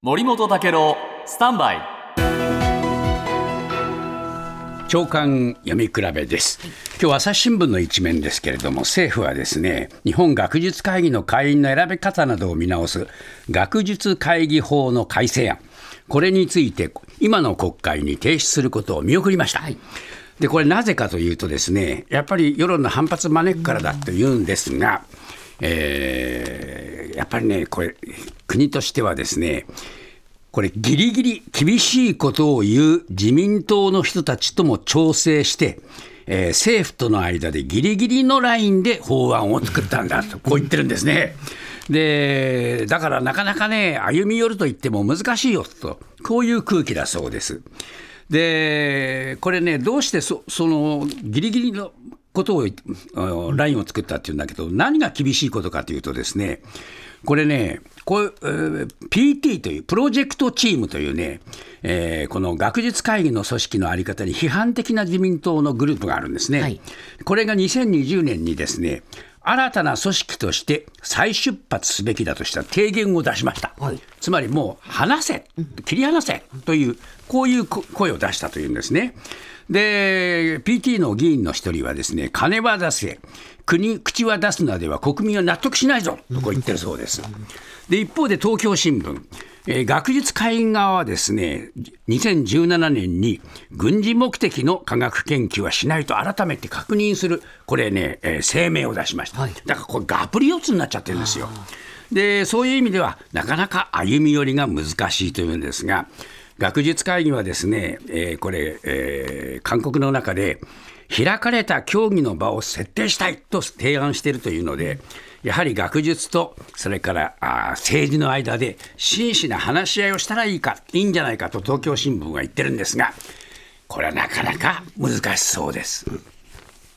森本武郎スタンバイ。長官読み比べです。今日朝日新聞の一面ですけれども政府はですね日本学術会議の会員の選び方などを見直す学術会議法の改正案。これについて今の国会に提出することを見送りました、はい。でこれなぜかというとですねやっぱり世論の反発招くからだというんですが、えー、やっぱりねこれ国としてはですねこれ、ぎりぎり厳しいことを言う自民党の人たちとも調整して、えー、政府との間でぎりぎりのラインで法案を作ったんだと、こう言ってるんですね。で、だからなかなかね、歩み寄ると言っても難しいよと、こういう空気だそうです。で、これね、どうしてそそのぎりぎりのことを、ラインを作ったっていうんだけど、何が厳しいことかというとですね、これね、こう PT という、プロジェクトチームというね、えー、この学術会議の組織の在り方に批判的な自民党のグループがあるんですね。はい、これが2020年にですね、新たな組織として再出発すべきだとした提言を出しました、はい、つまりもう話せ、切り離せという、こういう声を出したというんですね。で、PT の議員の一人はですね、金は出せ、国、口は出すなでは国民は納得しないぞとこう言ってるそうです。で、一方で東京新聞、えー、学術会員側はですね、2017年に軍事目的の科学研究はしないと改めて確認する、これね、えー、声明を出しました。はい、だからこれ、ガプリ四つになっちゃってるんですよ。で、そういう意味では、なかなか歩み寄りが難しいというんですが、学術会議はですね、えー、これ、えー、韓国の中で、開かれた協議の場を設定したいと提案しているというので、やはり学術とそれからあ政治の間で真摯な話し合いをしたらいいか、いいんじゃないかと東京新聞は言ってるんですが、これはなかなか難しそうです。